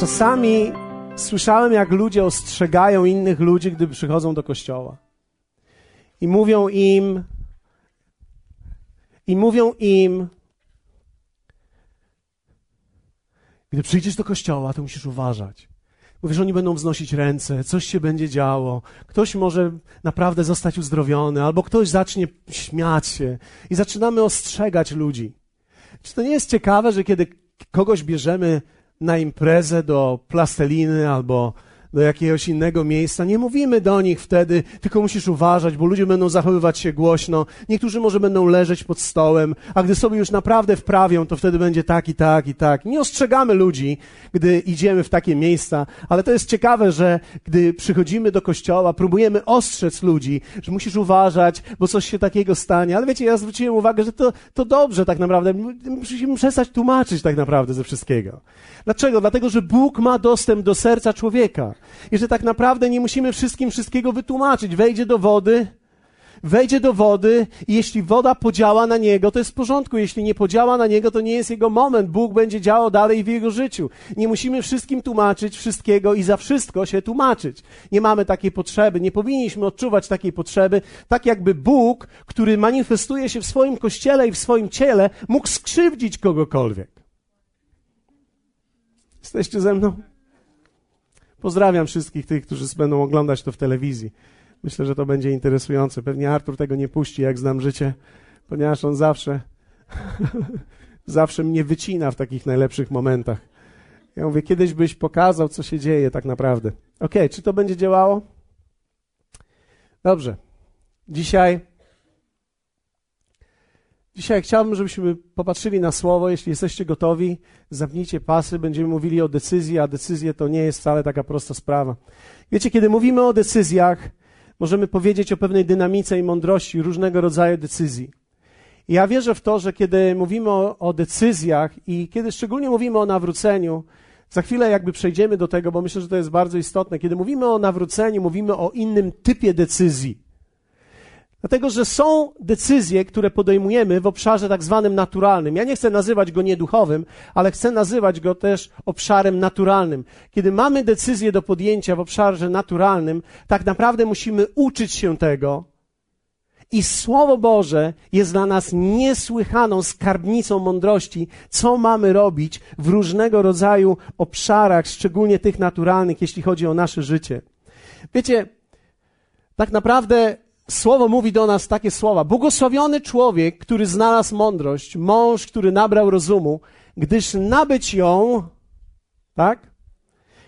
Czasami słyszałem, jak ludzie ostrzegają innych ludzi, gdy przychodzą do kościoła. I mówią im, i mówią im, gdy przyjdziesz do kościoła, to musisz uważać. Mówisz, oni będą wznosić ręce, coś się będzie działo, ktoś może naprawdę zostać uzdrowiony, albo ktoś zacznie śmiać się i zaczynamy ostrzegać ludzi. Czy to nie jest ciekawe, że kiedy kogoś bierzemy na imprezę do plasteliny albo do jakiegoś innego miejsca. Nie mówimy do nich wtedy, tylko musisz uważać, bo ludzie będą zachowywać się głośno. Niektórzy może będą leżeć pod stołem, a gdy sobie już naprawdę wprawią, to wtedy będzie tak i tak i tak. Nie ostrzegamy ludzi, gdy idziemy w takie miejsca, ale to jest ciekawe, że gdy przychodzimy do kościoła, próbujemy ostrzec ludzi, że musisz uważać, bo coś się takiego stanie. Ale wiecie, ja zwróciłem uwagę, że to, to dobrze tak naprawdę. Musimy przestać tłumaczyć tak naprawdę ze wszystkiego. Dlaczego? Dlatego, że Bóg ma dostęp do serca człowieka. I że tak naprawdę nie musimy wszystkim wszystkiego wytłumaczyć. Wejdzie do wody, wejdzie do wody i jeśli woda podziała na niego, to jest w porządku. Jeśli nie podziała na niego, to nie jest jego moment. Bóg będzie działał dalej w jego życiu. Nie musimy wszystkim tłumaczyć wszystkiego i za wszystko się tłumaczyć. Nie mamy takiej potrzeby, nie powinniśmy odczuwać takiej potrzeby, tak jakby Bóg, który manifestuje się w swoim kościele i w swoim ciele, mógł skrzywdzić kogokolwiek. Jesteście ze mną? Pozdrawiam wszystkich tych, którzy będą oglądać to w telewizji. Myślę, że to będzie interesujące. Pewnie Artur tego nie puści, jak znam życie, ponieważ on zawsze, zawsze mnie wycina w takich najlepszych momentach. Ja mówię, kiedyś byś pokazał, co się dzieje tak naprawdę. Ok, czy to będzie działało? Dobrze. Dzisiaj Dzisiaj chciałbym, żebyśmy popatrzyli na słowo. Jeśli jesteście gotowi, zamknijcie pasy. Będziemy mówili o decyzji, a decyzje to nie jest wcale taka prosta sprawa. Wiecie, kiedy mówimy o decyzjach, możemy powiedzieć o pewnej dynamice i mądrości różnego rodzaju decyzji. Ja wierzę w to, że kiedy mówimy o, o decyzjach i kiedy szczególnie mówimy o nawróceniu, za chwilę jakby przejdziemy do tego, bo myślę, że to jest bardzo istotne. Kiedy mówimy o nawróceniu, mówimy o innym typie decyzji. Dlatego, że są decyzje, które podejmujemy w obszarze tak zwanym naturalnym. Ja nie chcę nazywać go nieduchowym, ale chcę nazywać go też obszarem naturalnym. Kiedy mamy decyzję do podjęcia w obszarze naturalnym, tak naprawdę musimy uczyć się tego. I Słowo Boże jest dla nas niesłychaną skarbnicą mądrości, co mamy robić w różnego rodzaju obszarach, szczególnie tych naturalnych, jeśli chodzi o nasze życie. Wiecie, tak naprawdę Słowo mówi do nas takie słowa. Błogosławiony człowiek, który znalazł mądrość, mąż, który nabrał rozumu, gdyż nabyć ją, tak?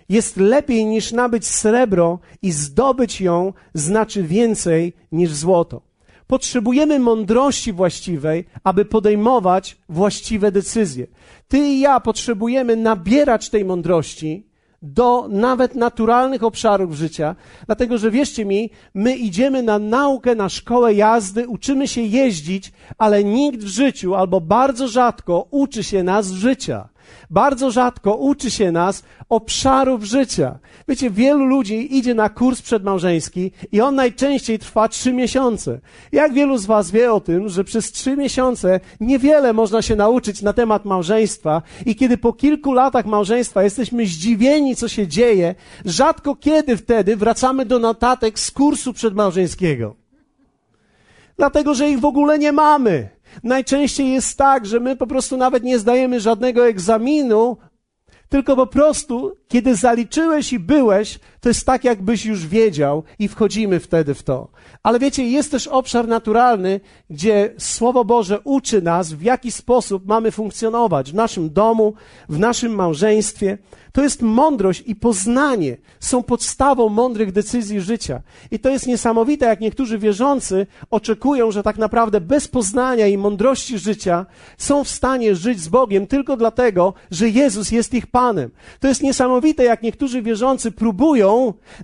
Jest lepiej niż nabyć srebro i zdobyć ją znaczy więcej niż złoto. Potrzebujemy mądrości właściwej, aby podejmować właściwe decyzje. Ty i ja potrzebujemy nabierać tej mądrości, do nawet naturalnych obszarów życia, dlatego że wierzcie mi, my idziemy na naukę, na szkołę jazdy, uczymy się jeździć, ale nikt w życiu albo bardzo rzadko uczy się nas życia. Bardzo rzadko uczy się nas obszarów życia. Wiecie, wielu ludzi idzie na kurs przedmałżeński i on najczęściej trwa trzy miesiące. Jak wielu z Was wie o tym, że przez trzy miesiące niewiele można się nauczyć na temat małżeństwa i kiedy po kilku latach małżeństwa jesteśmy zdziwieni, co się dzieje, rzadko kiedy wtedy wracamy do notatek z kursu przedmałżeńskiego. Dlatego, że ich w ogóle nie mamy. Najczęściej jest tak, że my po prostu nawet nie zdajemy żadnego egzaminu, tylko po prostu, kiedy zaliczyłeś i byłeś, to jest tak, jakbyś już wiedział i wchodzimy wtedy w to. Ale wiecie, jest też obszar naturalny, gdzie Słowo Boże uczy nas, w jaki sposób mamy funkcjonować w naszym domu, w naszym małżeństwie. To jest mądrość i poznanie są podstawą mądrych decyzji życia. I to jest niesamowite, jak niektórzy wierzący oczekują, że tak naprawdę bez poznania i mądrości życia są w stanie żyć z Bogiem tylko dlatego, że Jezus jest ich Panem. To jest niesamowite, jak niektórzy wierzący próbują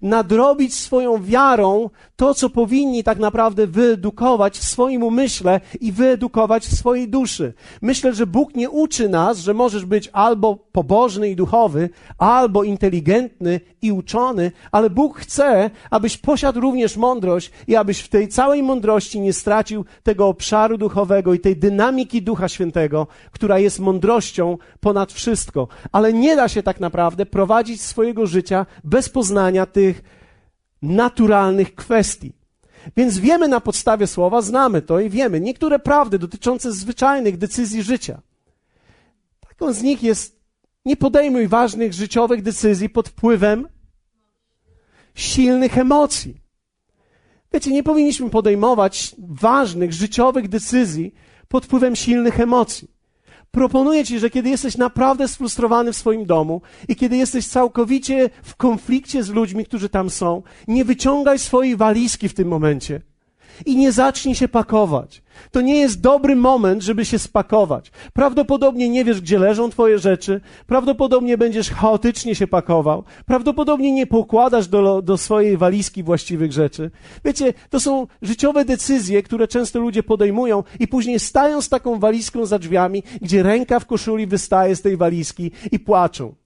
nadrobić swoją wiarą to, co powinni tak naprawdę wyedukować w swoim umyśle i wyedukować w swojej duszy. Myślę, że Bóg nie uczy nas, że możesz być albo pobożny i duchowy, albo inteligentny i uczony, ale Bóg chce, abyś posiadł również mądrość i abyś w tej całej mądrości nie stracił tego obszaru duchowego i tej dynamiki Ducha Świętego, która jest mądrością ponad wszystko. Ale nie da się tak naprawdę prowadzić swojego życia bez poznania tych naturalnych kwestii. Więc wiemy na podstawie słowa, znamy to i wiemy niektóre prawdy dotyczące zwyczajnych decyzji życia. Taką z nich jest nie podejmuj ważnych życiowych decyzji pod wpływem silnych emocji. Wiecie, nie powinniśmy podejmować ważnych życiowych decyzji pod wpływem silnych emocji. Proponuję Ci, że kiedy jesteś naprawdę sfrustrowany w swoim domu i kiedy jesteś całkowicie w konflikcie z ludźmi, którzy tam są, nie wyciągaj swojej walizki w tym momencie i nie zacznij się pakować. To nie jest dobry moment, żeby się spakować. Prawdopodobnie nie wiesz, gdzie leżą Twoje rzeczy, prawdopodobnie będziesz chaotycznie się pakował, prawdopodobnie nie pokładasz do, do swojej walizki właściwych rzeczy. Wiecie, to są życiowe decyzje, które często ludzie podejmują i później stają z taką walizką za drzwiami, gdzie ręka w koszuli wystaje z tej walizki i płaczą.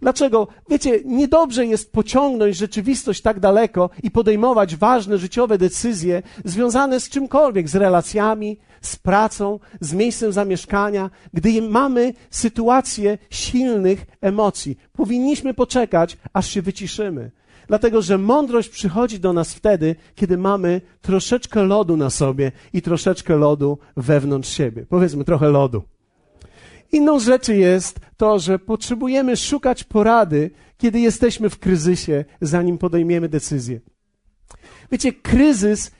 Dlaczego? Wiecie, niedobrze jest pociągnąć rzeczywistość tak daleko i podejmować ważne życiowe decyzje związane z czymkolwiek, z relacjami, z pracą, z miejscem zamieszkania, gdy mamy sytuację silnych emocji. Powinniśmy poczekać, aż się wyciszymy. Dlatego, że mądrość przychodzi do nas wtedy, kiedy mamy troszeczkę lodu na sobie i troszeczkę lodu wewnątrz siebie. Powiedzmy trochę lodu. Inną rzeczy jest to, że potrzebujemy szukać porady, kiedy jesteśmy w kryzysie, zanim podejmiemy decyzję. Wiecie, kryzys,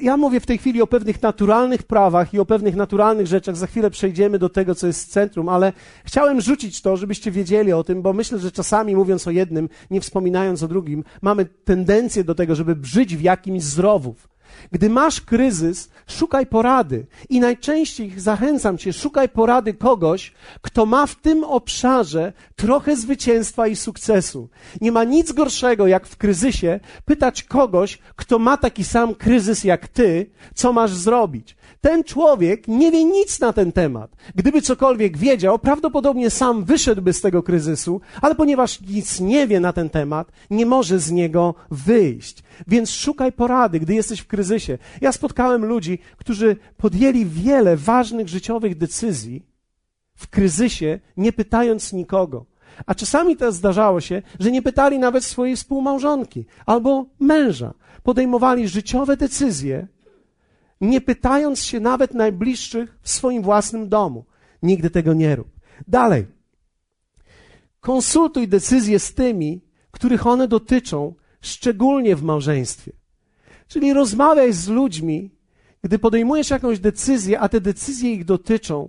ja mówię w tej chwili o pewnych naturalnych prawach i o pewnych naturalnych rzeczach, za chwilę przejdziemy do tego, co jest centrum, ale chciałem rzucić to, żebyście wiedzieli o tym, bo myślę, że czasami mówiąc o jednym, nie wspominając o drugim, mamy tendencję do tego, żeby brzyć w jakimś z rowów. Gdy masz kryzys, szukaj porady. I najczęściej zachęcam cię, szukaj porady kogoś, kto ma w tym obszarze trochę zwycięstwa i sukcesu. Nie ma nic gorszego, jak w kryzysie pytać kogoś, kto ma taki sam kryzys jak ty, co masz zrobić. Ten człowiek nie wie nic na ten temat. Gdyby cokolwiek wiedział, prawdopodobnie sam wyszedłby z tego kryzysu, ale ponieważ nic nie wie na ten temat, nie może z niego wyjść. Więc szukaj porady, gdy jesteś w kryzysie. Ja spotkałem ludzi, którzy podjęli wiele ważnych życiowych decyzji w kryzysie, nie pytając nikogo. A czasami też zdarzało się, że nie pytali nawet swojej współmałżonki albo męża. Podejmowali życiowe decyzje, nie pytając się nawet najbliższych w swoim własnym domu. Nigdy tego nie rób. Dalej. Konsultuj decyzje z tymi, których one dotyczą, szczególnie w małżeństwie. Czyli rozmawiaj z ludźmi, gdy podejmujesz jakąś decyzję, a te decyzje ich dotyczą,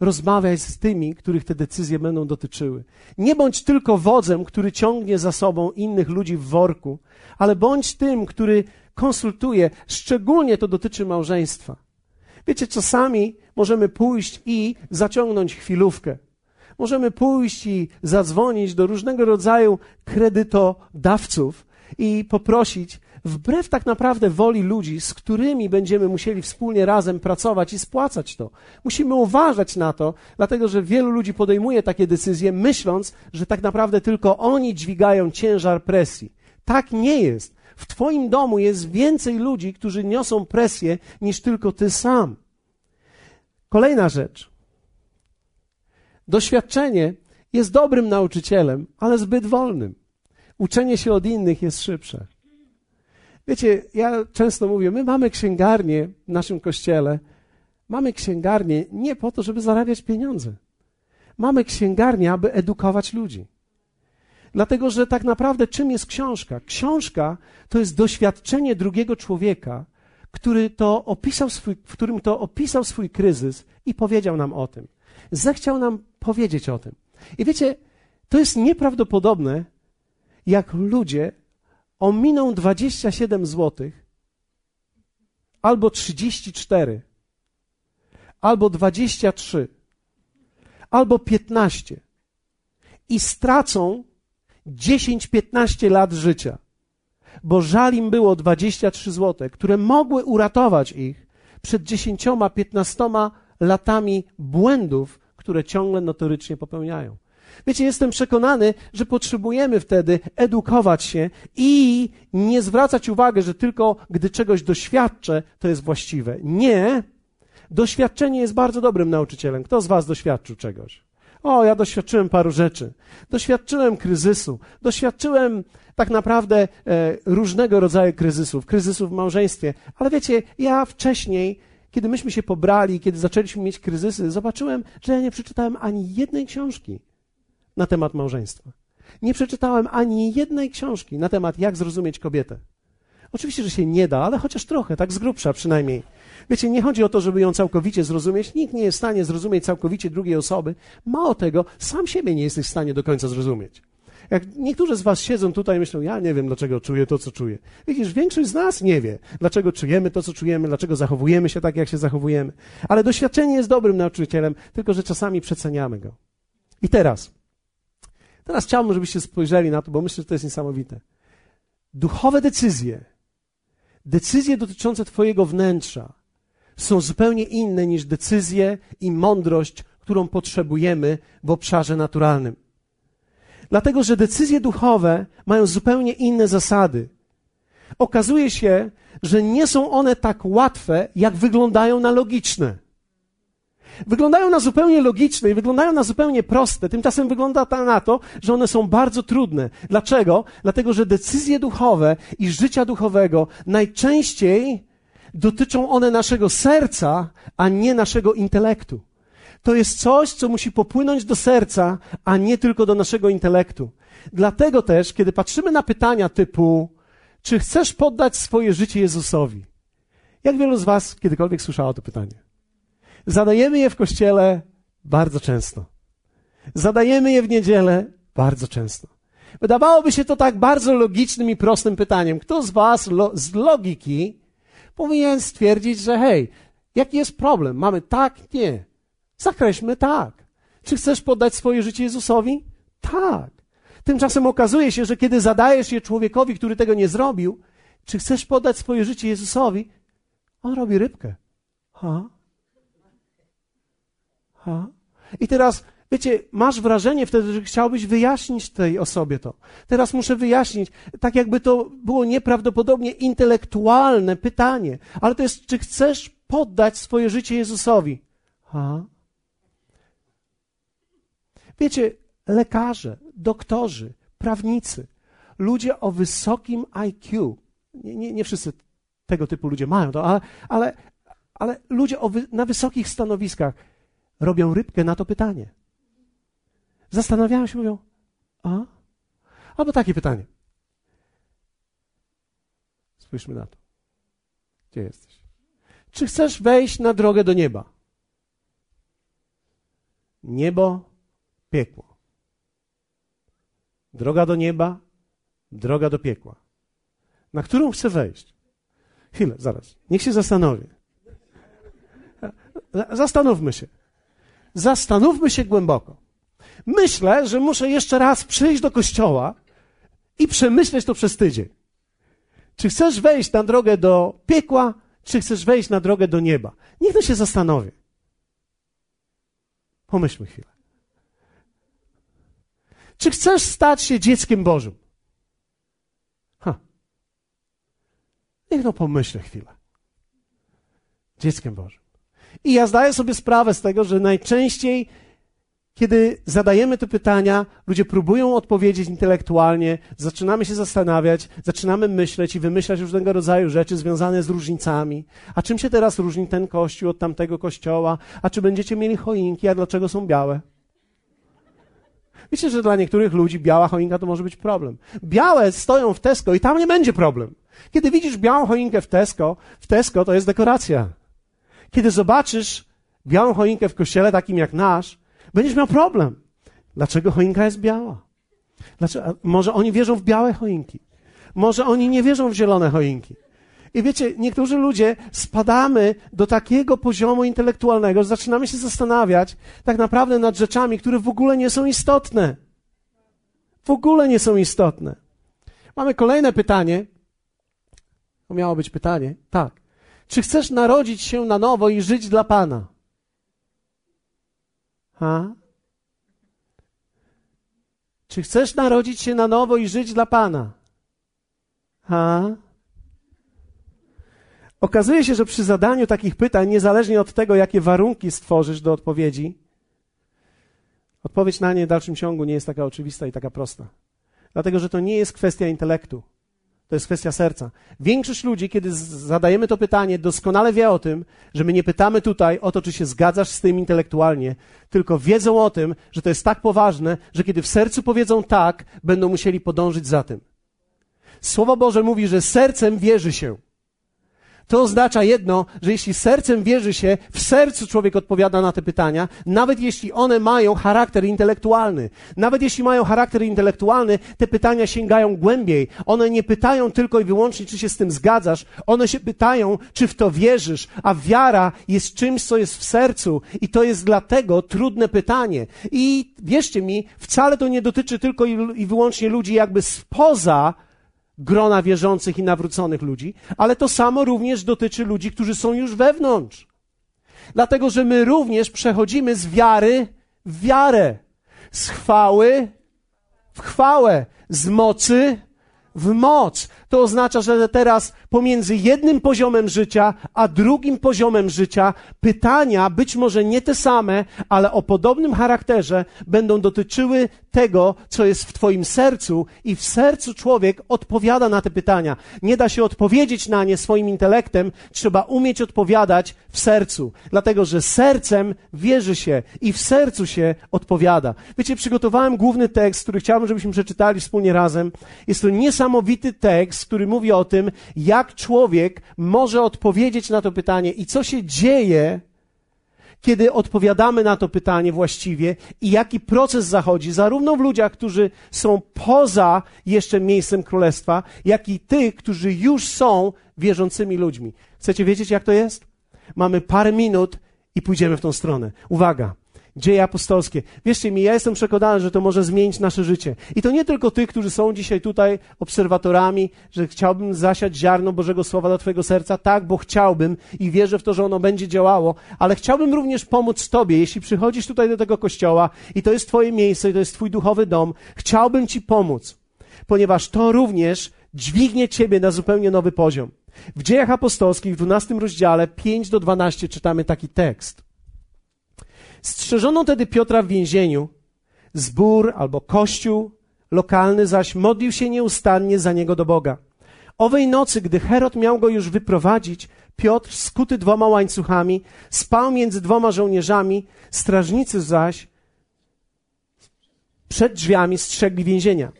rozmawiaj z tymi, których te decyzje będą dotyczyły. Nie bądź tylko wodzem, który ciągnie za sobą innych ludzi w worku, ale bądź tym, który konsultuje. Szczególnie to dotyczy małżeństwa. Wiecie, czasami możemy pójść i zaciągnąć chwilówkę. Możemy pójść i zadzwonić do różnego rodzaju kredytodawców i poprosić, wbrew tak naprawdę woli ludzi, z którymi będziemy musieli wspólnie razem pracować i spłacać to. Musimy uważać na to, dlatego że wielu ludzi podejmuje takie decyzje, myśląc, że tak naprawdę tylko oni dźwigają ciężar presji. Tak nie jest. W Twoim domu jest więcej ludzi, którzy niosą presję, niż tylko Ty sam. Kolejna rzecz. Doświadczenie jest dobrym nauczycielem, ale zbyt wolnym. Uczenie się od innych jest szybsze. Wiecie, ja często mówię, my mamy księgarnię w naszym kościele. Mamy księgarnię nie po to, żeby zarabiać pieniądze. Mamy księgarnię, aby edukować ludzi. Dlatego, że tak naprawdę czym jest książka? Książka to jest doświadczenie drugiego człowieka, który to opisał swój, w którym to opisał swój kryzys i powiedział nam o tym. Zechciał nam powiedzieć o tym. I wiecie, to jest nieprawdopodobne, jak ludzie ominą 27 zł, albo 34, albo 23, albo 15 i stracą 10-15 lat życia, bo żal im było 23 zł, które mogły uratować ich przed 10-15 latami błędów, które ciągle notorycznie popełniają. Wiecie, jestem przekonany, że potrzebujemy wtedy edukować się i nie zwracać uwagi, że tylko gdy czegoś doświadczę, to jest właściwe. Nie. Doświadczenie jest bardzo dobrym nauczycielem. Kto z Was doświadczył czegoś? O, ja doświadczyłem paru rzeczy. Doświadczyłem kryzysu. Doświadczyłem tak naprawdę e, różnego rodzaju kryzysów, kryzysów w małżeństwie. Ale wiecie, ja wcześniej, kiedy myśmy się pobrali, kiedy zaczęliśmy mieć kryzysy, zobaczyłem, że ja nie przeczytałem ani jednej książki na temat małżeństwa. Nie przeczytałem ani jednej książki na temat, jak zrozumieć kobietę. Oczywiście, że się nie da, ale chociaż trochę, tak z grubsza przynajmniej. Wiecie, nie chodzi o to, żeby ją całkowicie zrozumieć. Nikt nie jest w stanie zrozumieć całkowicie drugiej osoby. Mało tego, sam siebie nie jesteś w stanie do końca zrozumieć. Jak niektórzy z was siedzą tutaj i myślą, ja nie wiem, dlaczego czuję to, co czuję. Widzisz, większość z nas nie wie, dlaczego czujemy to, co czujemy, dlaczego zachowujemy się tak, jak się zachowujemy. Ale doświadczenie jest dobrym nauczycielem, tylko że czasami przeceniamy go. I teraz, teraz chciałbym, żebyście spojrzeli na to, bo myślę, że to jest niesamowite. Duchowe decyzje, decyzje dotyczące Twojego wnętrza są zupełnie inne niż decyzje i mądrość, którą potrzebujemy w obszarze naturalnym. Dlatego, że decyzje duchowe mają zupełnie inne zasady. Okazuje się, że nie są one tak łatwe, jak wyglądają na logiczne. Wyglądają na zupełnie logiczne i wyglądają na zupełnie proste. Tymczasem wygląda to na to, że one są bardzo trudne. Dlaczego? Dlatego, że decyzje duchowe i życia duchowego najczęściej dotyczą one naszego serca, a nie naszego intelektu. To jest coś, co musi popłynąć do serca, a nie tylko do naszego intelektu. Dlatego też, kiedy patrzymy na pytania typu, czy chcesz poddać swoje życie Jezusowi? Jak wielu z Was kiedykolwiek słyszało to pytanie? Zadajemy je w kościele bardzo często. Zadajemy je w niedzielę bardzo często. Wydawałoby się to tak bardzo logicznym i prostym pytaniem. Kto z Was lo z logiki powinien stwierdzić, że hej, jaki jest problem? Mamy tak? Nie. Zakreślmy tak. Czy chcesz poddać swoje życie Jezusowi? Tak. Tymczasem okazuje się, że kiedy zadajesz je człowiekowi, który tego nie zrobił, czy chcesz poddać swoje życie Jezusowi, on robi rybkę. Ha? Ha? I teraz, wiecie, masz wrażenie wtedy, że chciałbyś wyjaśnić tej osobie to. Teraz muszę wyjaśnić, tak jakby to było nieprawdopodobnie intelektualne pytanie, ale to jest, czy chcesz poddać swoje życie Jezusowi? Ha? Wiecie, lekarze, doktorzy, prawnicy, ludzie o wysokim IQ, nie, nie, nie wszyscy tego typu ludzie mają to, ale, ale, ale ludzie wy, na wysokich stanowiskach robią rybkę na to pytanie. Zastanawiają się, mówią, a? Albo takie pytanie. Spójrzmy na to. Gdzie jesteś? Czy chcesz wejść na drogę do nieba? Niebo piekło. Droga do nieba, droga do piekła. Na którą chcę wejść? Chwilę, zaraz. Niech się zastanowię. Zastanówmy się. Zastanówmy się głęboko. Myślę, że muszę jeszcze raz przyjść do kościoła i przemyśleć to przez tydzień. Czy chcesz wejść na drogę do piekła, czy chcesz wejść na drogę do nieba? Niech to się zastanowi. Pomyślmy chwilę. Czy chcesz stać się dzieckiem Bożym? Ha. Niech no pomyślę chwilę. Dzieckiem Bożym. I ja zdaję sobie sprawę z tego, że najczęściej, kiedy zadajemy te pytania, ludzie próbują odpowiedzieć intelektualnie, zaczynamy się zastanawiać, zaczynamy myśleć i wymyślać różnego rodzaju rzeczy związane z różnicami. A czym się teraz różni ten kościół od tamtego kościoła? A czy będziecie mieli choinki, a dlaczego są białe? Myślę, że dla niektórych ludzi biała choinka to może być problem. Białe stoją w Tesco i tam nie będzie problem. Kiedy widzisz białą choinkę w Tesco, w Tesco to jest dekoracja. Kiedy zobaczysz białą choinkę w kościele takim jak nasz, będziesz miał problem. Dlaczego choinka jest biała? Dlaczego? Może oni wierzą w białe choinki. Może oni nie wierzą w zielone choinki. I wiecie, niektórzy ludzie spadamy do takiego poziomu intelektualnego, że zaczynamy się zastanawiać tak naprawdę nad rzeczami, które w ogóle nie są istotne. w ogóle nie są istotne. Mamy kolejne pytanie. To miało być pytanie. Tak. Czy chcesz narodzić się na nowo i żyć dla Pana? Ha? Czy chcesz narodzić się na nowo i żyć dla Pana? Ha? Okazuje się, że przy zadaniu takich pytań, niezależnie od tego, jakie warunki stworzysz do odpowiedzi, odpowiedź na nie w dalszym ciągu nie jest taka oczywista i taka prosta. Dlatego, że to nie jest kwestia intelektu. To jest kwestia serca. Większość ludzi, kiedy zadajemy to pytanie, doskonale wie o tym, że my nie pytamy tutaj o to, czy się zgadzasz z tym intelektualnie, tylko wiedzą o tym, że to jest tak poważne, że kiedy w sercu powiedzą tak, będą musieli podążyć za tym. Słowo Boże mówi, że sercem wierzy się. To oznacza jedno, że jeśli sercem wierzy się, w sercu człowiek odpowiada na te pytania, nawet jeśli one mają charakter intelektualny. Nawet jeśli mają charakter intelektualny, te pytania sięgają głębiej. One nie pytają tylko i wyłącznie, czy się z tym zgadzasz. One się pytają, czy w to wierzysz. A wiara jest czymś, co jest w sercu. I to jest dlatego trudne pytanie. I wierzcie mi, wcale to nie dotyczy tylko i wyłącznie ludzi jakby spoza grona wierzących i nawróconych ludzi, ale to samo również dotyczy ludzi, którzy są już wewnątrz. Dlatego, że my również przechodzimy z wiary w wiarę, z chwały w chwałę, z mocy w moc. To oznacza, że teraz pomiędzy jednym poziomem życia a drugim poziomem życia pytania, być może nie te same, ale o podobnym charakterze, będą dotyczyły tego, co jest w Twoim sercu, i w sercu człowiek odpowiada na te pytania. Nie da się odpowiedzieć na nie swoim intelektem, trzeba umieć odpowiadać w sercu, dlatego że sercem wierzy się i w sercu się odpowiada. Wiecie, przygotowałem główny tekst, który chciałbym, żebyśmy przeczytali wspólnie razem. Jest to niesamowity tekst, który mówi o tym, jak człowiek może odpowiedzieć na to pytanie i co się dzieje, kiedy odpowiadamy na to pytanie właściwie i jaki proces zachodzi, zarówno w ludziach, którzy są poza jeszcze miejscem królestwa, jak i tych, którzy już są wierzącymi ludźmi. Chcecie wiedzieć, jak to jest? Mamy parę minut i pójdziemy w tą stronę. Uwaga. Dzieje apostolskie. Wierzcie mi, ja jestem przekonany, że to może zmienić nasze życie. I to nie tylko tych, którzy są dzisiaj tutaj obserwatorami, że chciałbym zasiać ziarno Bożego Słowa do Twojego serca. Tak, bo chciałbym i wierzę w to, że ono będzie działało, ale chciałbym również pomóc Tobie, jeśli przychodzisz tutaj do tego kościoła i to jest Twoje miejsce, i to jest Twój duchowy dom, chciałbym Ci pomóc, ponieważ to również dźwignie Ciebie na zupełnie nowy poziom. W Dziejach Apostolskich w 12 rozdziale 5 do 12 czytamy taki tekst. Strzeżono tedy Piotra w więzieniu. Zbór albo kościół lokalny zaś modlił się nieustannie za niego do Boga. Owej nocy, gdy Herod miał go już wyprowadzić, Piotr, skuty dwoma łańcuchami, spał między dwoma żołnierzami, strażnicy zaś przed drzwiami strzegli więzienia.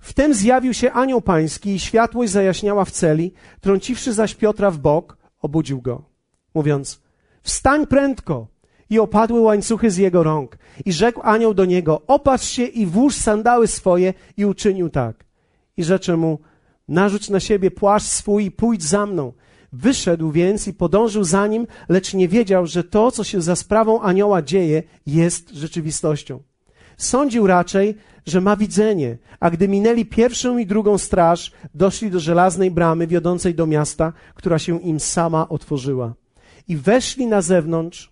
Wtem zjawił się anioł pański i światłość zajaśniała w celi, trąciwszy zaś Piotra w bok, obudził go, mówiąc, wstań prędko! I opadły łańcuchy z jego rąk. I rzekł anioł do niego, opatrz się i włóż sandały swoje i uczynił tak. I rzecze mu, narzuć na siebie płaszcz swój i pójdź za mną. Wyszedł więc i podążył za nim, lecz nie wiedział, że to, co się za sprawą anioła dzieje, jest rzeczywistością. Sądził raczej, że ma widzenie, a gdy minęli pierwszą i drugą straż, doszli do żelaznej bramy wiodącej do miasta, która się im sama otworzyła. I weszli na zewnątrz,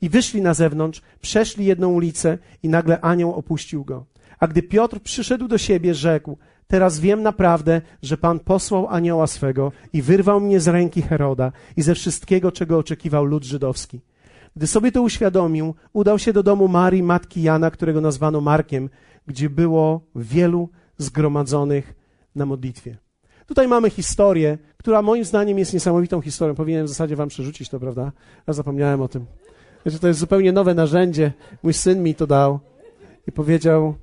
i wyszli na zewnątrz, przeszli jedną ulicę i nagle anioł opuścił go. A gdy Piotr przyszedł do siebie, rzekł, teraz wiem naprawdę, że Pan posłał anioła swego i wyrwał mnie z ręki Heroda i ze wszystkiego, czego oczekiwał lud żydowski. Gdy sobie to uświadomił, udał się do domu Marii, matki Jana, którego nazwano Markiem, gdzie było wielu zgromadzonych na modlitwie. Tutaj mamy historię, która moim zdaniem jest niesamowitą historią. Powinienem w zasadzie wam przerzucić to, prawda? Ja zapomniałem o tym. Że to jest zupełnie nowe narzędzie. Mój syn mi to dał i powiedział,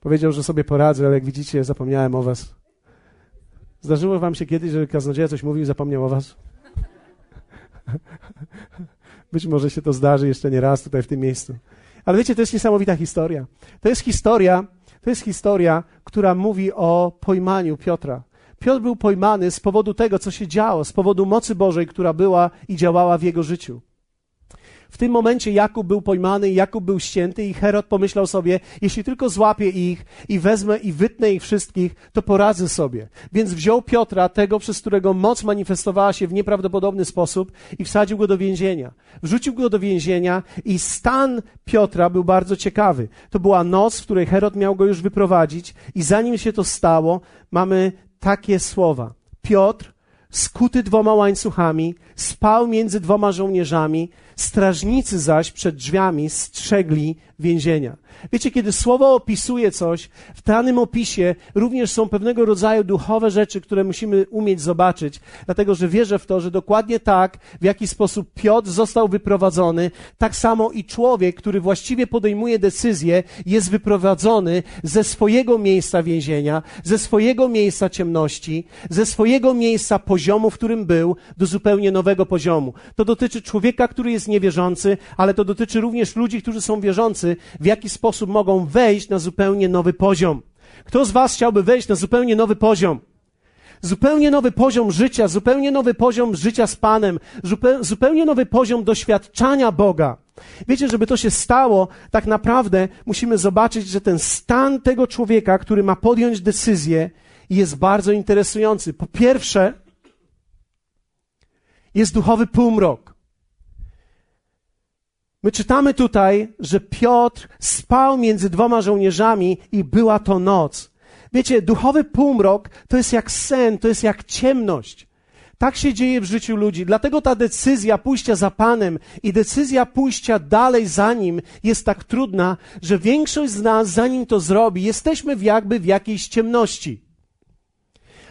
powiedział, że sobie poradzę, ale jak widzicie, zapomniałem o was. Zdarzyło wam się kiedyś, że kaznodzieja coś mówił i zapomniał o was? Być może się to zdarzy jeszcze nie raz tutaj w tym miejscu. Ale wiecie, to jest niesamowita historia. To jest historia, to jest historia, która mówi o pojmaniu Piotra. Piotr był pojmany z powodu tego, co się działo, z powodu mocy Bożej, która była i działała w jego życiu. W tym momencie Jakub był pojmany, Jakub był ścięty i Herod pomyślał sobie, jeśli tylko złapię ich i wezmę i wytnę ich wszystkich, to poradzę sobie. Więc wziął Piotra, tego, przez którego moc manifestowała się w nieprawdopodobny sposób i wsadził go do więzienia. Wrzucił go do więzienia i stan Piotra był bardzo ciekawy. To była noc, w której Herod miał go już wyprowadzić i zanim się to stało, mamy takie słowa. Piotr, skuty dwoma łańcuchami, spał między dwoma żołnierzami, strażnicy zaś przed drzwiami strzegli więzienia. Wiecie, kiedy słowo opisuje coś, w danym opisie również są pewnego rodzaju duchowe rzeczy, które musimy umieć zobaczyć, dlatego że wierzę w to, że dokładnie tak, w jaki sposób Piotr został wyprowadzony, tak samo i człowiek, który właściwie podejmuje decyzję, jest wyprowadzony ze swojego miejsca więzienia, ze swojego miejsca ciemności, ze swojego miejsca poziomu, w którym był, do zupełnie nowego poziomu. To dotyczy człowieka, który jest niewierzący, ale to dotyczy również ludzi, którzy są wierzący, w jaki sposób mogą wejść na zupełnie nowy poziom. Kto z Was chciałby wejść na zupełnie nowy poziom? Zupełnie nowy poziom życia, zupełnie nowy poziom życia z Panem, zupełnie nowy poziom doświadczania Boga. Wiecie, żeby to się stało, tak naprawdę musimy zobaczyć, że ten stan tego człowieka, który ma podjąć decyzję, jest bardzo interesujący. Po pierwsze, jest duchowy półmrok. My czytamy tutaj, że Piotr spał między dwoma żołnierzami i była to noc. Wiecie, duchowy półmrok to jest jak sen, to jest jak ciemność. Tak się dzieje w życiu ludzi. Dlatego ta decyzja pójścia za Panem i decyzja pójścia dalej za Nim jest tak trudna, że większość z nas, zanim to zrobi, jesteśmy w jakby w jakiejś ciemności.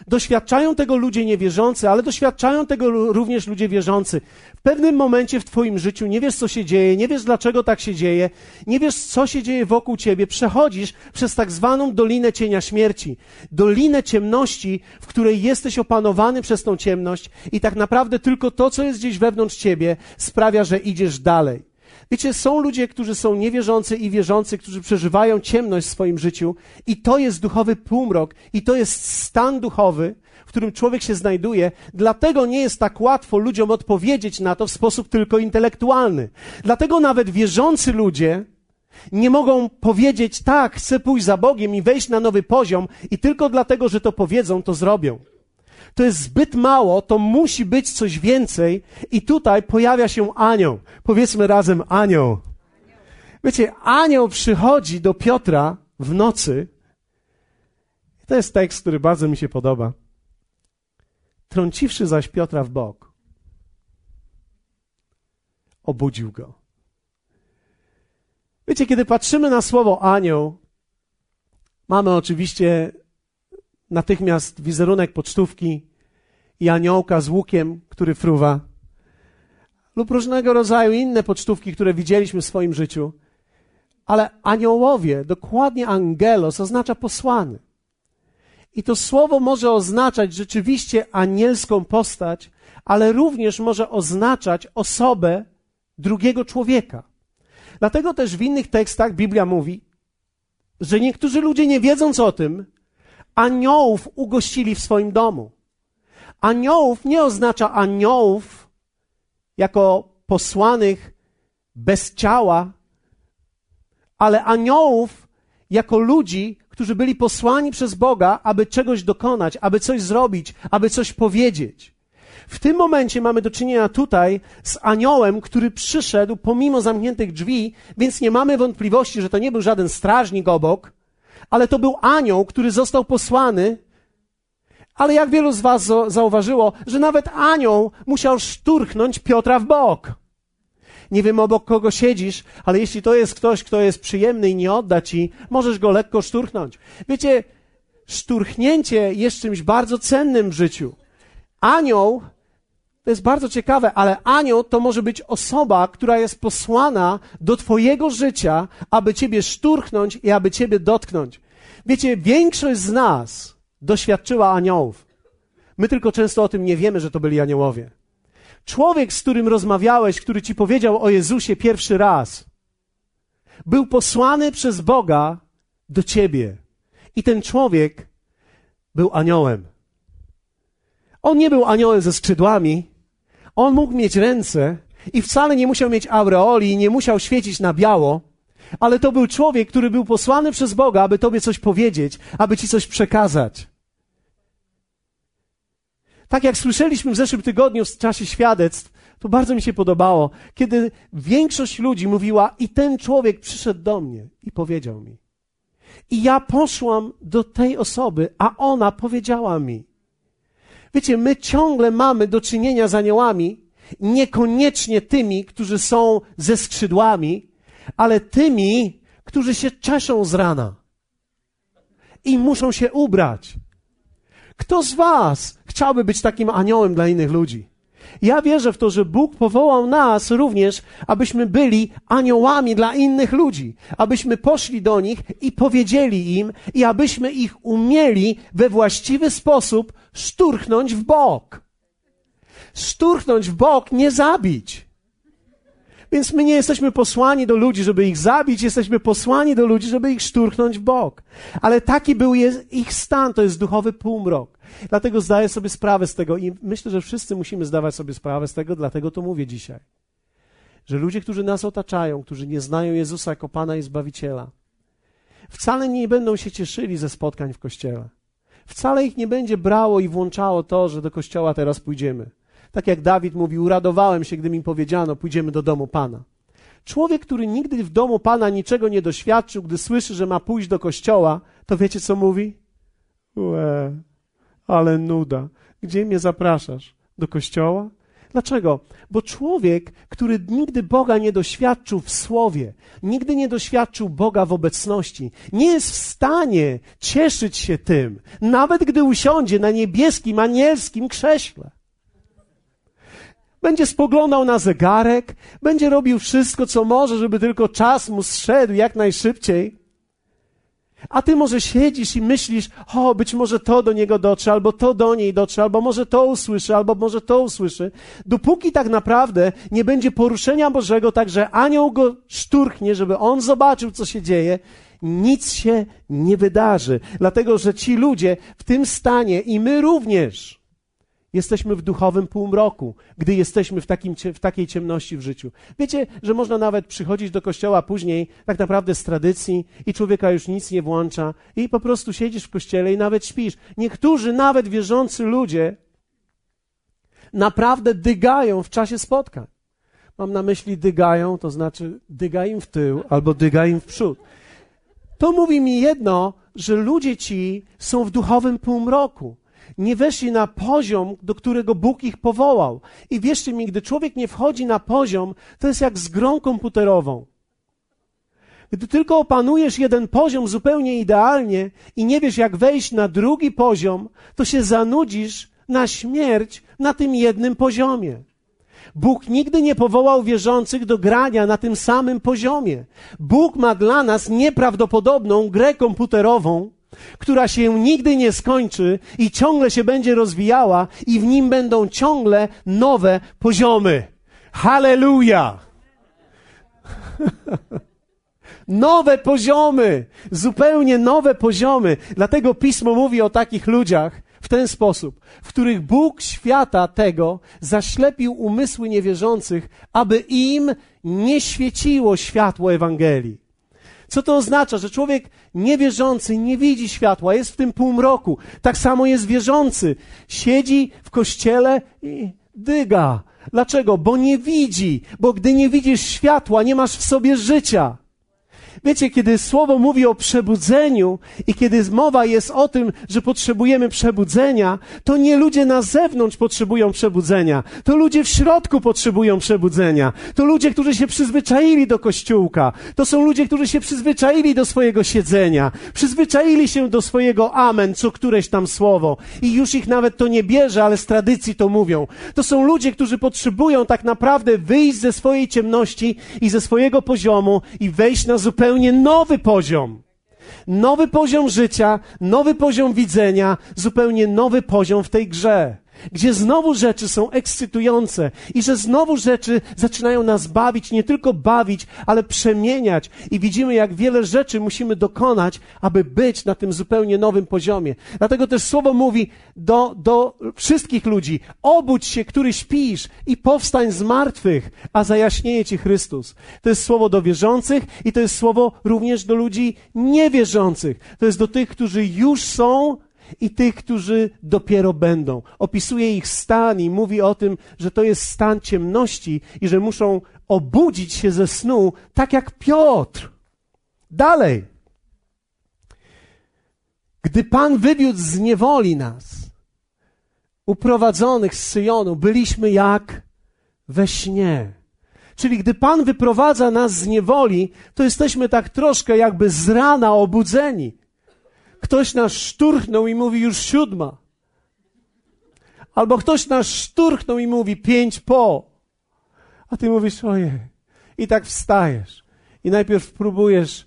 Doświadczają tego ludzie niewierzący, ale doświadczają tego również ludzie wierzący. W pewnym momencie w Twoim życiu nie wiesz, co się dzieje, nie wiesz, dlaczego tak się dzieje, nie wiesz, co się dzieje wokół Ciebie. Przechodzisz przez tak zwaną dolinę cienia śmierci, dolinę ciemności, w której jesteś opanowany przez tą ciemność i tak naprawdę tylko to, co jest gdzieś wewnątrz Ciebie, sprawia, że idziesz dalej. Wiecie, są ludzie, którzy są niewierzący i wierzący, którzy przeżywają ciemność w swoim życiu i to jest duchowy półmrok i to jest stan duchowy, w którym człowiek się znajduje. Dlatego nie jest tak łatwo ludziom odpowiedzieć na to w sposób tylko intelektualny. Dlatego nawet wierzący ludzie nie mogą powiedzieć tak, chcę pójść za Bogiem i wejść na nowy poziom i tylko dlatego, że to powiedzą, to zrobią to jest zbyt mało, to musi być coś więcej. I tutaj pojawia się anioł. Powiedzmy razem anioł. Wiecie, anioł przychodzi do Piotra w nocy. To jest tekst, który bardzo mi się podoba. Trąciwszy zaś Piotra w bok, obudził go. Wiecie, kiedy patrzymy na słowo anioł, mamy oczywiście natychmiast wizerunek pocztówki i aniołka z łukiem, który fruwa, lub różnego rodzaju inne pocztówki, które widzieliśmy w swoim życiu. Ale aniołowie, dokładnie angelos, oznacza posłany. I to słowo może oznaczać rzeczywiście anielską postać, ale również może oznaczać osobę drugiego człowieka. Dlatego też w innych tekstach Biblia mówi, że niektórzy ludzie, nie wiedząc o tym, aniołów ugościli w swoim domu. Aniołów nie oznacza aniołów jako posłanych bez ciała, ale aniołów jako ludzi, którzy byli posłani przez Boga, aby czegoś dokonać, aby coś zrobić, aby coś powiedzieć. W tym momencie mamy do czynienia tutaj z aniołem, który przyszedł pomimo zamkniętych drzwi, więc nie mamy wątpliwości, że to nie był żaden strażnik obok, ale to był anioł, który został posłany. Ale jak wielu z Was zauważyło, że nawet anioł musiał szturchnąć Piotra w bok. Nie wiem obok kogo siedzisz, ale jeśli to jest ktoś, kto jest przyjemny i nie odda ci, możesz go lekko szturchnąć. Wiecie, szturchnięcie jest czymś bardzo cennym w życiu. Anioł to jest bardzo ciekawe, ale anioł to może być osoba, która jest posłana do Twojego życia, aby Ciebie szturchnąć i aby Ciebie dotknąć. Wiecie, większość z nas doświadczyła aniołów. My tylko często o tym nie wiemy, że to byli aniołowie. Człowiek, z którym rozmawiałeś, który ci powiedział o Jezusie pierwszy raz, był posłany przez Boga do ciebie. I ten człowiek był aniołem. On nie był aniołem ze skrzydłami, on mógł mieć ręce, I wcale nie musiał mieć aureoli i nie musiał świecić na biało, ale to był człowiek, który był posłany przez Boga, aby tobie coś powiedzieć, aby ci coś przekazać. Tak jak słyszeliśmy w zeszłym tygodniu w czasie świadectw, to bardzo mi się podobało, kiedy większość ludzi mówiła, i ten człowiek przyszedł do mnie i powiedział mi. I ja poszłam do tej osoby, a ona powiedziała mi. Wiecie, my ciągle mamy do czynienia z aniołami, niekoniecznie tymi, którzy są ze skrzydłami, ale tymi, którzy się czeszą z rana i muszą się ubrać. Kto z Was chciałby być takim aniołem dla innych ludzi? Ja wierzę w to, że Bóg powołał nas również, abyśmy byli aniołami dla innych ludzi, abyśmy poszli do nich i powiedzieli im, i abyśmy ich umieli we właściwy sposób szturchnąć w bok. Szturchnąć w bok, nie zabić. Więc my nie jesteśmy posłani do ludzi, żeby ich zabić, jesteśmy posłani do ludzi, żeby ich szturchnąć w bok. Ale taki był ich stan, to jest duchowy półmrok. Dlatego zdaję sobie sprawę z tego i myślę, że wszyscy musimy zdawać sobie sprawę z tego, dlatego to mówię dzisiaj. Że ludzie, którzy nas otaczają, którzy nie znają Jezusa jako Pana i Zbawiciela, wcale nie będą się cieszyli ze spotkań w kościele. Wcale ich nie będzie brało i włączało to, że do kościoła teraz pójdziemy. Tak jak Dawid mówił, uradowałem się, gdy mi powiedziano, pójdziemy do domu Pana. Człowiek, który nigdy w domu Pana niczego nie doświadczył, gdy słyszy, że ma pójść do kościoła, to wiecie co mówi? Łe, ale nuda. Gdzie mnie zapraszasz? Do kościoła? Dlaczego? Bo człowiek, który nigdy Boga nie doświadczył w słowie, nigdy nie doświadczył Boga w obecności, nie jest w stanie cieszyć się tym, nawet gdy usiądzie na niebieskim, anielskim krześle. Będzie spoglądał na zegarek, będzie robił wszystko, co może, żeby tylko czas mu zszedł jak najszybciej. A ty może siedzisz i myślisz, o, być może to do niego dotrze, albo to do niej dotrze, albo może to usłyszy, albo może to usłyszy. Dopóki tak naprawdę nie będzie poruszenia Bożego, tak że anioł go szturchnie, żeby on zobaczył, co się dzieje, nic się nie wydarzy. Dlatego, że ci ludzie w tym stanie i my również, Jesteśmy w duchowym półmroku, gdy jesteśmy w, takim, w takiej ciemności w życiu. Wiecie, że można nawet przychodzić do kościoła później, tak naprawdę z tradycji, i człowieka już nic nie włącza, i po prostu siedzisz w kościele i nawet śpisz. Niektórzy, nawet wierzący ludzie, naprawdę dygają w czasie spotkań. Mam na myśli dygają, to znaczy dyga im w tył albo dyga im w przód. To mówi mi jedno, że ludzie ci są w duchowym półmroku nie weszli na poziom, do którego Bóg ich powołał. I wierzcie mi, gdy człowiek nie wchodzi na poziom, to jest jak z grą komputerową. Gdy tylko opanujesz jeden poziom zupełnie idealnie i nie wiesz, jak wejść na drugi poziom, to się zanudzisz na śmierć na tym jednym poziomie. Bóg nigdy nie powołał wierzących do grania na tym samym poziomie. Bóg ma dla nas nieprawdopodobną grę komputerową, która się nigdy nie skończy i ciągle się będzie rozwijała i w nim będą ciągle nowe poziomy. Halleluja! nowe poziomy, zupełnie nowe poziomy. Dlatego pismo mówi o takich ludziach w ten sposób, w których Bóg świata tego zaślepił umysły niewierzących, aby im nie świeciło światło Ewangelii. Co to oznacza? Że człowiek niewierzący nie widzi światła, jest w tym półmroku. Tak samo jest wierzący. Siedzi w kościele i dyga. Dlaczego? Bo nie widzi. Bo gdy nie widzisz światła, nie masz w sobie życia. Wiecie, kiedy słowo mówi o przebudzeniu i kiedy mowa jest o tym, że potrzebujemy przebudzenia, to nie ludzie na zewnątrz potrzebują przebudzenia, to ludzie w środku potrzebują przebudzenia. To ludzie, którzy się przyzwyczaili do kościółka. To są ludzie, którzy się przyzwyczaili do swojego siedzenia, przyzwyczaili się do swojego amen, co któreś tam słowo. I już ich nawet to nie bierze, ale z tradycji to mówią. To są ludzie, którzy potrzebują tak naprawdę wyjść ze swojej ciemności i ze swojego poziomu i wejść na zupełnie zupełnie nowy poziom. Nowy poziom życia, nowy poziom widzenia, zupełnie nowy poziom w tej grze. Gdzie znowu rzeczy są ekscytujące i że znowu rzeczy zaczynają nas bawić, nie tylko bawić, ale przemieniać. I widzimy, jak wiele rzeczy musimy dokonać, aby być na tym zupełnie nowym poziomie. Dlatego też słowo mówi do, do wszystkich ludzi: obudź się, który śpisz i powstań z martwych, a zajaśnieje ci Chrystus. To jest słowo do wierzących i to jest słowo również do ludzi niewierzących. To jest do tych, którzy już są i tych, którzy dopiero będą. Opisuje ich stan i mówi o tym, że to jest stan ciemności i że muszą obudzić się ze snu, tak jak Piotr. Dalej. Gdy Pan wywiódł z niewoli nas, uprowadzonych z Syjonu, byliśmy jak we śnie. Czyli gdy Pan wyprowadza nas z niewoli, to jesteśmy tak troszkę jakby z rana obudzeni. Ktoś nas szturchnął i mówi już siódma. Albo ktoś nas szturchnął i mówi pięć po. A ty mówisz ojej. I tak wstajesz. I najpierw próbujesz,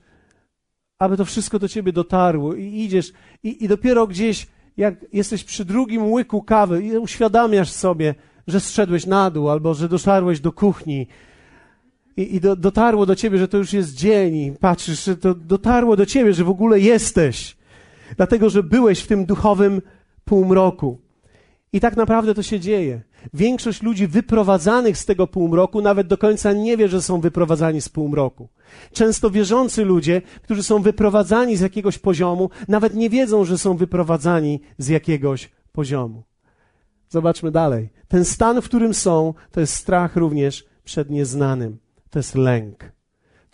aby to wszystko do ciebie dotarło. I idziesz. I, i dopiero gdzieś, jak jesteś przy drugim łyku kawy, i uświadamiasz sobie, że zszedłeś na dół, albo że doszarłeś do kuchni, i, i do, dotarło do ciebie, że to już jest dzień, i patrzysz, że to dotarło do ciebie, że w ogóle jesteś, dlatego że byłeś w tym duchowym półmroku. I tak naprawdę to się dzieje. Większość ludzi wyprowadzanych z tego półmroku nawet do końca nie wie, że są wyprowadzani z półmroku. Często wierzący ludzie, którzy są wyprowadzani z jakiegoś poziomu, nawet nie wiedzą, że są wyprowadzani z jakiegoś poziomu. Zobaczmy dalej. Ten stan, w którym są, to jest strach również przed nieznanym to jest lęk.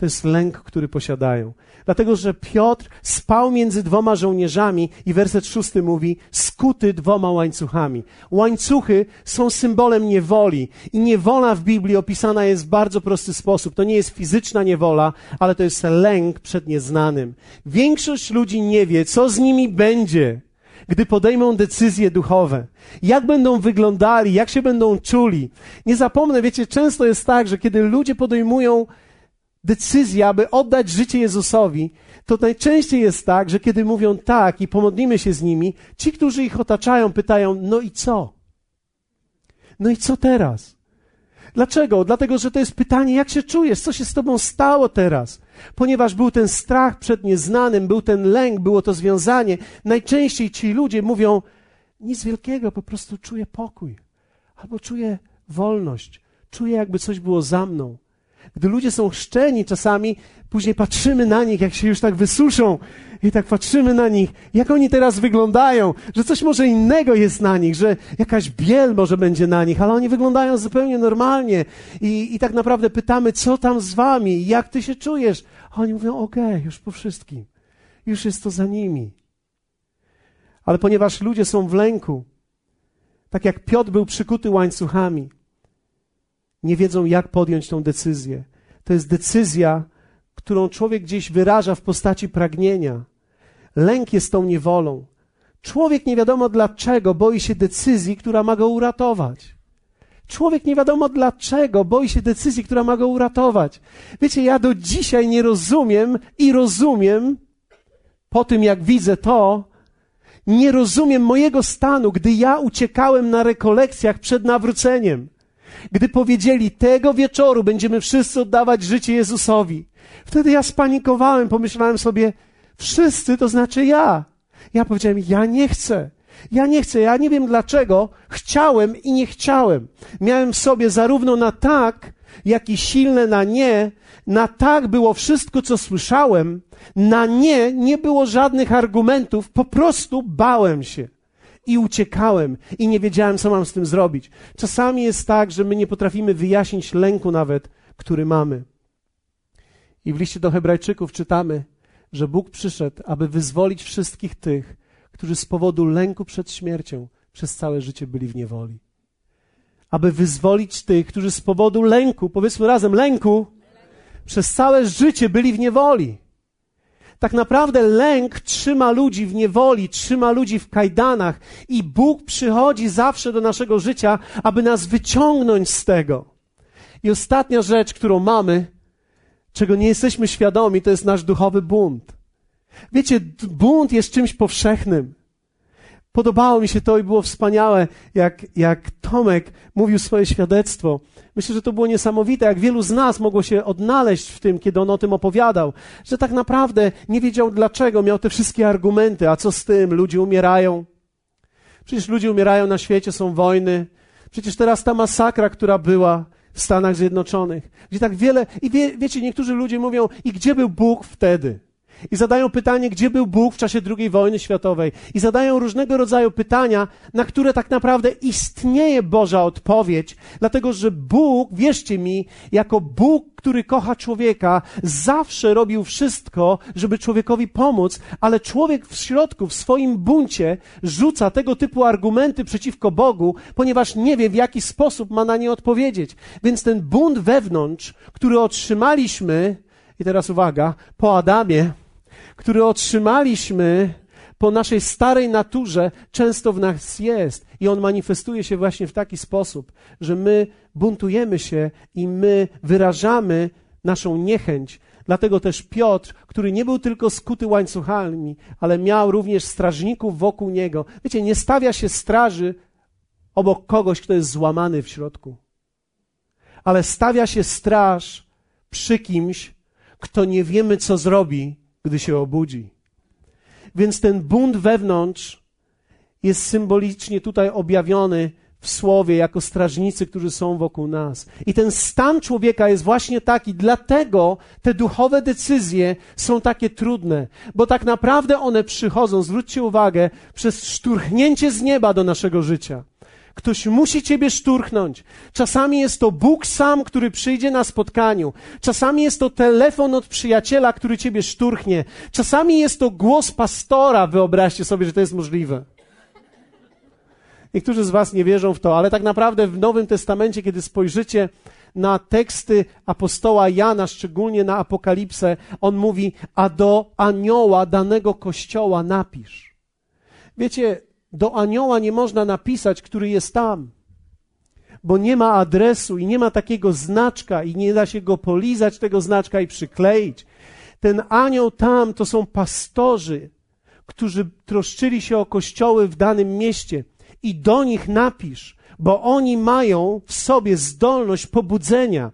To jest lęk, który posiadają. Dlatego, że Piotr spał między dwoma żołnierzami i werset szósty mówi, skuty dwoma łańcuchami. Łańcuchy są symbolem niewoli i niewola w Biblii opisana jest w bardzo prosty sposób. To nie jest fizyczna niewola, ale to jest lęk przed nieznanym. Większość ludzi nie wie, co z nimi będzie, gdy podejmą decyzje duchowe. Jak będą wyglądali, jak się będą czuli. Nie zapomnę, wiecie, często jest tak, że kiedy ludzie podejmują decyzję, aby oddać życie Jezusowi, to najczęściej jest tak, że kiedy mówią tak i pomodlimy się z nimi, ci, którzy ich otaczają, pytają: No i co? No i co teraz? Dlaczego? Dlatego, że to jest pytanie, jak się czujesz, co się z tobą stało teraz? Ponieważ był ten strach przed nieznanym, był ten lęk, było to związanie. Najczęściej ci ludzie mówią, nic wielkiego, po prostu czuję pokój. Albo czuję wolność, czuję jakby coś było za mną. Gdy ludzie są chrzczeni czasami, później patrzymy na nich, jak się już tak wysuszą i tak patrzymy na nich, jak oni teraz wyglądają, że coś może innego jest na nich, że jakaś biel może będzie na nich, ale oni wyglądają zupełnie normalnie i, i tak naprawdę pytamy, co tam z wami, jak ty się czujesz? A oni mówią, okej, okay, już po wszystkim, już jest to za nimi. Ale ponieważ ludzie są w lęku, tak jak Piotr był przykuty łańcuchami, nie wiedzą, jak podjąć tą decyzję. To jest decyzja, którą człowiek gdzieś wyraża w postaci pragnienia. Lęk jest tą niewolą. Człowiek nie wiadomo dlaczego boi się decyzji, która ma go uratować. Człowiek nie wiadomo dlaczego boi się decyzji, która ma go uratować. Wiecie, ja do dzisiaj nie rozumiem i rozumiem, po tym jak widzę to, nie rozumiem mojego stanu, gdy ja uciekałem na rekolekcjach przed nawróceniem. Gdy powiedzieli, tego wieczoru będziemy wszyscy oddawać życie Jezusowi. Wtedy ja spanikowałem, pomyślałem sobie, wszyscy to znaczy ja. Ja powiedziałem, ja nie chcę. Ja nie chcę, ja nie wiem dlaczego. Chciałem i nie chciałem. Miałem w sobie zarówno na tak, jak i silne na nie. Na tak było wszystko, co słyszałem. Na nie nie było żadnych argumentów. Po prostu bałem się i uciekałem i nie wiedziałem, co mam z tym zrobić. Czasami jest tak, że my nie potrafimy wyjaśnić lęku nawet, który mamy. I w liście do Hebrajczyków czytamy, że Bóg przyszedł, aby wyzwolić wszystkich tych, którzy z powodu lęku przed śmiercią przez całe życie byli w niewoli. Aby wyzwolić tych, którzy z powodu lęku, powiedzmy razem, lęku, przez całe życie byli w niewoli. Tak naprawdę lęk trzyma ludzi w niewoli, trzyma ludzi w kajdanach i Bóg przychodzi zawsze do naszego życia, aby nas wyciągnąć z tego. I ostatnia rzecz, którą mamy, czego nie jesteśmy świadomi, to jest nasz duchowy bunt. Wiecie, bunt jest czymś powszechnym. Podobało mi się to i było wspaniałe, jak, jak Tomek mówił swoje świadectwo. Myślę, że to było niesamowite, jak wielu z nas mogło się odnaleźć w tym, kiedy on o tym opowiadał, że tak naprawdę nie wiedział dlaczego, miał te wszystkie argumenty, a co z tym, ludzie umierają. Przecież ludzie umierają na świecie, są wojny. Przecież teraz ta masakra, która była w Stanach Zjednoczonych, gdzie tak wiele, i wie, wiecie, niektórzy ludzie mówią, i gdzie był Bóg wtedy? I zadają pytanie, gdzie był Bóg w czasie II wojny światowej. I zadają różnego rodzaju pytania, na które tak naprawdę istnieje Boża odpowiedź, dlatego że Bóg, wierzcie mi, jako Bóg, który kocha człowieka, zawsze robił wszystko, żeby człowiekowi pomóc, ale człowiek w środku, w swoim buncie, rzuca tego typu argumenty przeciwko Bogu, ponieważ nie wie, w jaki sposób ma na nie odpowiedzieć. Więc ten bunt wewnątrz, który otrzymaliśmy, i teraz uwaga, po Adamie, który otrzymaliśmy po naszej starej naturze, często w nas jest. I on manifestuje się właśnie w taki sposób, że my buntujemy się i my wyrażamy naszą niechęć. Dlatego też Piotr, który nie był tylko skuty łańcuchami, ale miał również strażników wokół niego. Wiecie, nie stawia się straży obok kogoś, kto jest złamany w środku, ale stawia się straż przy kimś, kto nie wiemy, co zrobi, gdy się obudzi. Więc ten bunt wewnątrz jest symbolicznie tutaj objawiony w słowie jako strażnicy, którzy są wokół nas. I ten stan człowieka jest właśnie taki, dlatego te duchowe decyzje są takie trudne, bo tak naprawdę one przychodzą, zwróćcie uwagę, przez szturchnięcie z nieba do naszego życia. Ktoś musi ciebie szturchnąć. Czasami jest to Bóg sam, który przyjdzie na spotkaniu. Czasami jest to telefon od przyjaciela, który ciebie szturchnie. Czasami jest to głos pastora. Wyobraźcie sobie, że to jest możliwe. Niektórzy z Was nie wierzą w to, ale tak naprawdę w Nowym Testamencie, kiedy spojrzycie na teksty apostoła Jana, szczególnie na Apokalipsę, on mówi: A do anioła danego kościoła napisz. Wiecie, do anioła nie można napisać, który jest tam, bo nie ma adresu i nie ma takiego znaczka i nie da się go polizać, tego znaczka i przykleić. Ten anioł tam to są pastorzy, którzy troszczyli się o kościoły w danym mieście i do nich napisz, bo oni mają w sobie zdolność pobudzenia.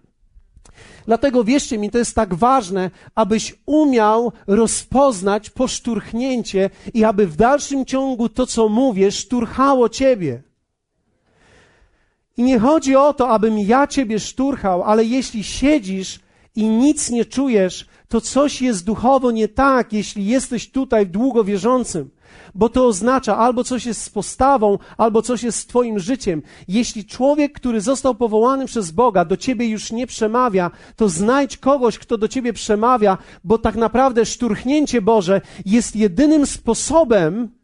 Dlatego wierzcie mi, to jest tak ważne, abyś umiał rozpoznać poszturchnięcie i aby w dalszym ciągu to, co mówię, szturchało ciebie. I nie chodzi o to, abym ja ciebie szturchał, ale jeśli siedzisz i nic nie czujesz, to coś jest duchowo nie tak, jeśli jesteś tutaj długo wierzącym bo to oznacza albo coś jest z postawą, albo coś jest z Twoim życiem. Jeśli człowiek, który został powołany przez Boga, do Ciebie już nie przemawia, to znajdź kogoś, kto do Ciebie przemawia, bo tak naprawdę szturchnięcie Boże jest jedynym sposobem,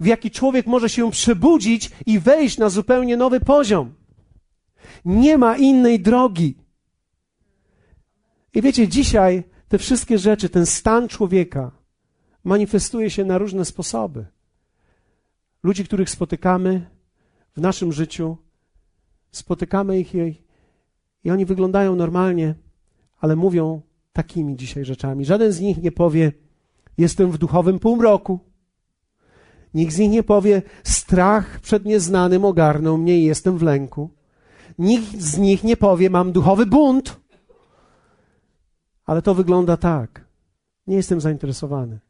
w jaki człowiek może się przebudzić i wejść na zupełnie nowy poziom. Nie ma innej drogi. I wiecie, dzisiaj te wszystkie rzeczy, ten stan człowieka, manifestuje się na różne sposoby. Ludzi, których spotykamy w naszym życiu, spotykamy ich i, i oni wyglądają normalnie, ale mówią takimi dzisiaj rzeczami. Żaden z nich nie powie: Jestem w duchowym półmroku. Nikt z nich nie powie: Strach przed nieznanym ogarnął mnie i jestem w lęku. Nikt z nich nie powie: Mam duchowy bunt. Ale to wygląda tak. Nie jestem zainteresowany.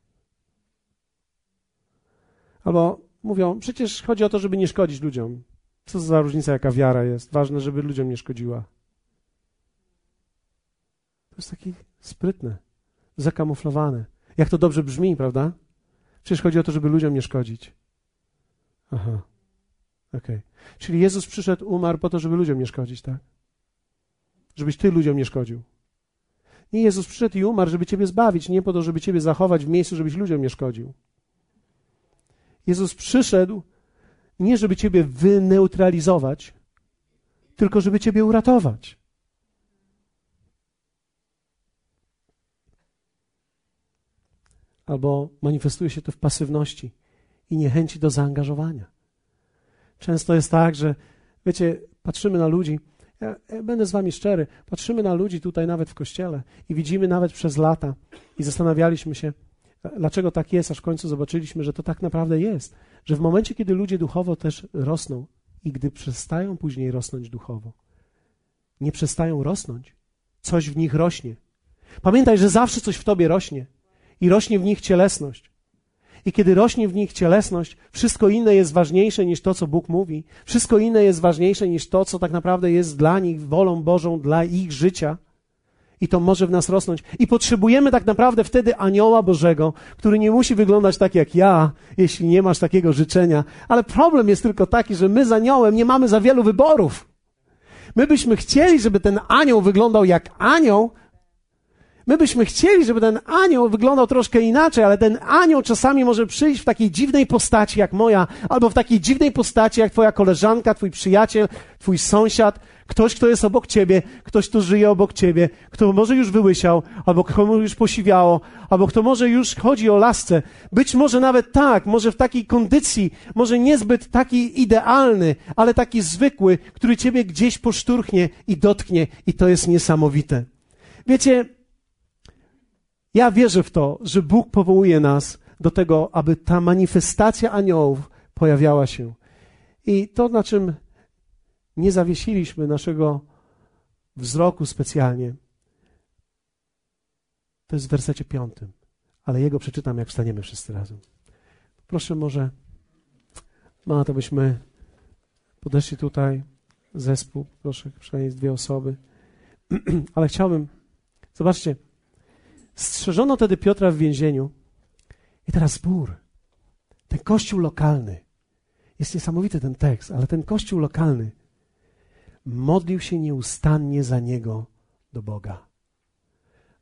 Albo mówią, przecież chodzi o to, żeby nie szkodzić ludziom. Co za różnica, jaka wiara jest? Ważne, żeby ludziom nie szkodziła. To jest takie sprytne, zakamuflowane. Jak to dobrze brzmi, prawda? Przecież chodzi o to, żeby ludziom nie szkodzić. Aha. Okej. Okay. Czyli Jezus przyszedł, umarł po to, żeby ludziom nie szkodzić, tak? Żebyś ty ludziom nie szkodził. Nie, Jezus przyszedł i umarł, żeby ciebie zbawić, nie po to, żeby ciebie zachować w miejscu, żebyś ludziom nie szkodził. Jezus przyszedł nie, żeby Ciebie wyneutralizować, tylko żeby Ciebie uratować. Albo manifestuje się to w pasywności i niechęci do zaangażowania. Często jest tak, że wiecie, patrzymy na ludzi, ja, ja będę z Wami szczery, patrzymy na ludzi tutaj nawet w kościele i widzimy nawet przez lata i zastanawialiśmy się, Dlaczego tak jest, aż w końcu zobaczyliśmy, że to tak naprawdę jest. że w momencie, kiedy ludzie duchowo też rosną i gdy przestają później rosnąć duchowo, nie przestają rosnąć, coś w nich rośnie. Pamiętaj, że zawsze coś w tobie rośnie i rośnie w nich cielesność. I kiedy rośnie w nich cielesność, wszystko inne jest ważniejsze niż to, co Bóg mówi. Wszystko inne jest ważniejsze niż to, co tak naprawdę jest dla nich wolą Bożą, dla ich życia. I to może w nas rosnąć. I potrzebujemy tak naprawdę wtedy anioła Bożego, który nie musi wyglądać tak jak ja, jeśli nie masz takiego życzenia. Ale problem jest tylko taki, że my z aniołem nie mamy za wielu wyborów. My byśmy chcieli, żeby ten anioł wyglądał jak anioł, My byśmy chcieli, żeby ten anioł wyglądał troszkę inaczej, ale ten anioł czasami może przyjść w takiej dziwnej postaci jak moja, albo w takiej dziwnej postaci jak twoja koleżanka, twój przyjaciel, twój sąsiad, ktoś, kto jest obok ciebie, ktoś, kto żyje obok ciebie, kto może już wyłysiał, albo komu już posiwiało, albo kto może już chodzi o lasce. Być może nawet tak, może w takiej kondycji, może niezbyt taki idealny, ale taki zwykły, który ciebie gdzieś poszturchnie i dotknie i to jest niesamowite. Wiecie, ja wierzę w to, że Bóg powołuje nas do tego, aby ta manifestacja aniołów pojawiała się. I to, na czym nie zawiesiliśmy naszego wzroku specjalnie, to jest w wersecie piątym, ale jego przeczytam, jak wstaniemy wszyscy razem. Proszę może, ma to byśmy podeszli tutaj, zespół, proszę, przynajmniej dwie osoby, ale chciałbym, zobaczcie, Strzeżono wtedy Piotra w więzieniu. I teraz zbór. Ten kościół lokalny. Jest niesamowity ten tekst, ale ten kościół lokalny modlił się nieustannie za niego do Boga.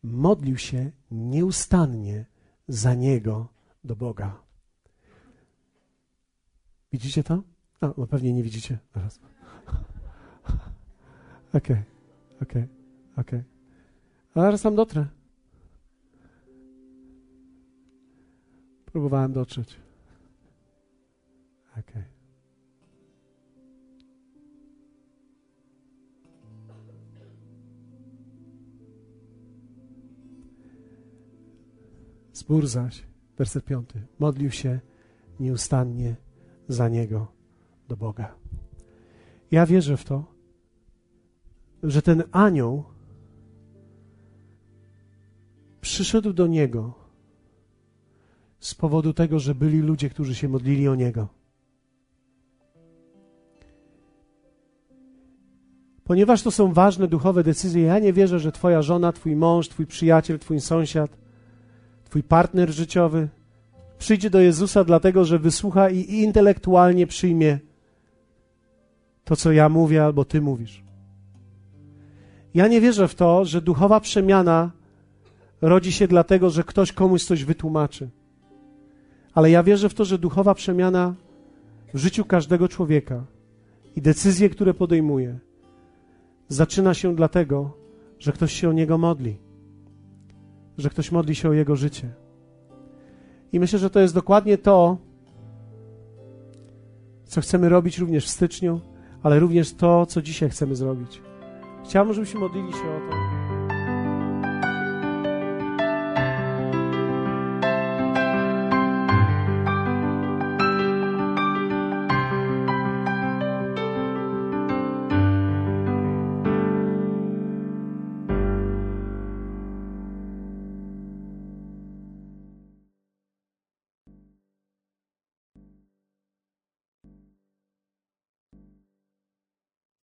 Modlił się nieustannie za niego do Boga. Widzicie to? No, no pewnie nie widzicie. Zaraz. Okej, okej, okej. Zaraz tam dotrę. Próbowałem dotrzeć. Okej. Okay. Zbór zaś, werset piąty, modlił się nieustannie za niego do Boga. Ja wierzę w to, że ten anioł przyszedł do niego z powodu tego, że byli ludzie, którzy się modlili o Niego. Ponieważ to są ważne duchowe decyzje, ja nie wierzę, że Twoja żona, Twój mąż, Twój przyjaciel, Twój sąsiad, Twój partner życiowy przyjdzie do Jezusa dlatego, że wysłucha i intelektualnie przyjmie to, co ja mówię albo Ty mówisz. Ja nie wierzę w to, że duchowa przemiana rodzi się dlatego, że ktoś komuś coś wytłumaczy. Ale ja wierzę w to, że duchowa przemiana w życiu każdego człowieka i decyzje, które podejmuje, zaczyna się dlatego, że ktoś się o niego modli, że ktoś modli się o jego życie. I myślę, że to jest dokładnie to, co chcemy robić również w styczniu, ale również to, co dzisiaj chcemy zrobić. Chciałbym, żebyśmy modlili się o to.